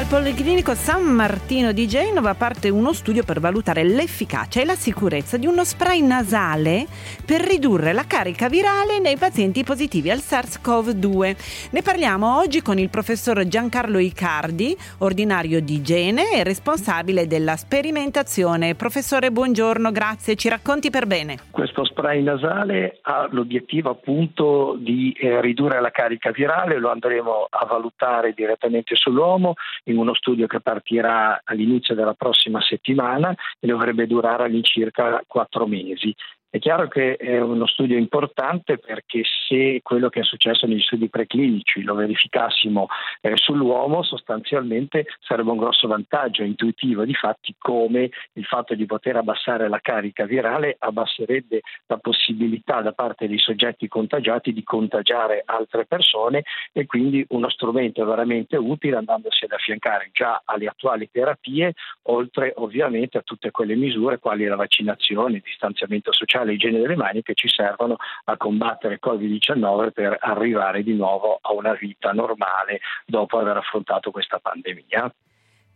Al Policlinico San Martino di Genova parte uno studio per valutare l'efficacia e la sicurezza di uno spray nasale per ridurre la carica virale nei pazienti positivi al SARS-CoV-2. Ne parliamo oggi con il professor Giancarlo Icardi, ordinario di igiene e responsabile della sperimentazione. Professore, buongiorno, grazie. Ci racconti per bene. Questo spray nasale ha l'obiettivo appunto di eh, ridurre la carica virale, lo andremo a valutare direttamente sull'uomo in uno studio che partirà all'inizio della prossima settimana e dovrebbe durare all'incirca quattro mesi. È chiaro che è uno studio importante perché se quello che è successo negli studi preclinici lo verificassimo eh, sull'uomo, sostanzialmente sarebbe un grosso vantaggio intuitivo. Di fatti come il fatto di poter abbassare la carica virale abbasserebbe la possibilità da parte dei soggetti contagiati di contagiare altre persone e quindi uno strumento veramente utile andandosi ad affiancare già alle attuali terapie, oltre ovviamente a tutte quelle misure quali la vaccinazione, il distanziamento sociale e igiene delle mani che ci servono a combattere il Covid-19 per arrivare di nuovo a una vita normale dopo aver affrontato questa pandemia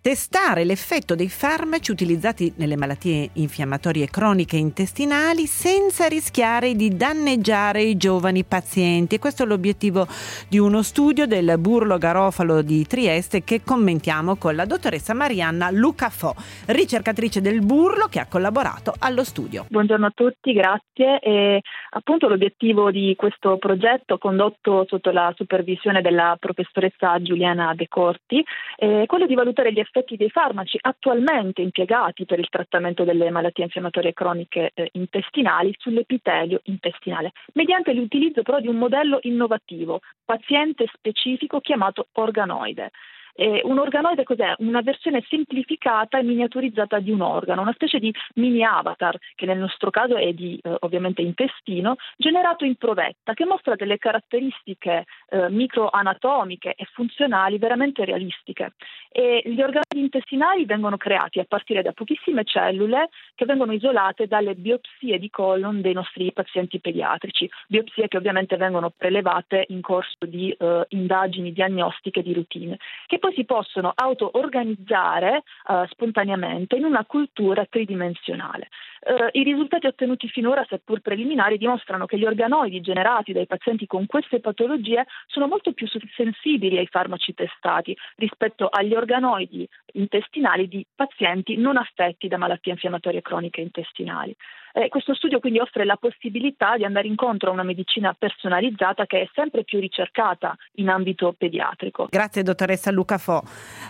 testare l'effetto dei farmaci utilizzati nelle malattie infiammatorie croniche intestinali senza rischiare di danneggiare i giovani pazienti. questo è l'obiettivo di uno studio del Burlo Garofalo di Trieste che commentiamo con la dottoressa Marianna Lucafò, ricercatrice del Burlo che ha collaborato allo studio. Buongiorno a tutti, grazie. E appunto l'obiettivo di questo progetto condotto sotto la supervisione della professoressa Giuliana De Corti è quello di valutare gli effetti effetti dei farmaci attualmente impiegati per il trattamento delle malattie infiammatorie croniche eh, intestinali sull'epitelio intestinale, mediante l'utilizzo però di un modello innovativo, paziente specifico chiamato organoide. Eh, un organoide cos'è? Una versione semplificata e miniaturizzata di un organo, una specie di mini avatar, che nel nostro caso è di eh, ovviamente intestino, generato in provetta, che mostra delle caratteristiche eh, microanatomiche e funzionali veramente realistiche. E gli organi intestinali vengono creati a partire da pochissime cellule che vengono isolate dalle biopsie di colon dei nostri pazienti pediatrici, biopsie che ovviamente vengono prelevate in corso di eh, indagini diagnostiche di routine, che poi si possono auto-organizzare uh, spontaneamente in una cultura tridimensionale. Uh, I risultati ottenuti finora, seppur preliminari, dimostrano che gli organoidi generati dai pazienti con queste patologie sono molto più sensibili ai farmaci testati rispetto agli organoidi intestinali di pazienti non affetti da malattie infiammatorie croniche intestinali. Eh, questo studio quindi offre la possibilità di andare incontro a una medicina personalizzata che è sempre più ricercata in ambito pediatrico. Grazie dottoressa Luca Fo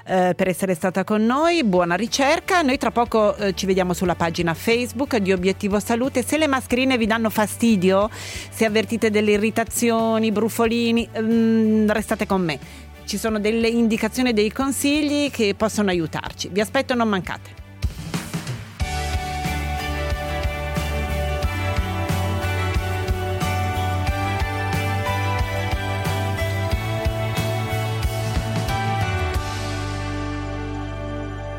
eh, per essere stata con noi, buona ricerca. Noi tra poco eh, ci vediamo sulla pagina Facebook di Obiettivo Salute. Se le mascherine vi danno fastidio, se avvertite delle irritazioni, brufolini, mm, restate con me. Ci sono delle indicazioni e dei consigli che possono aiutarci. Vi aspetto, non mancate.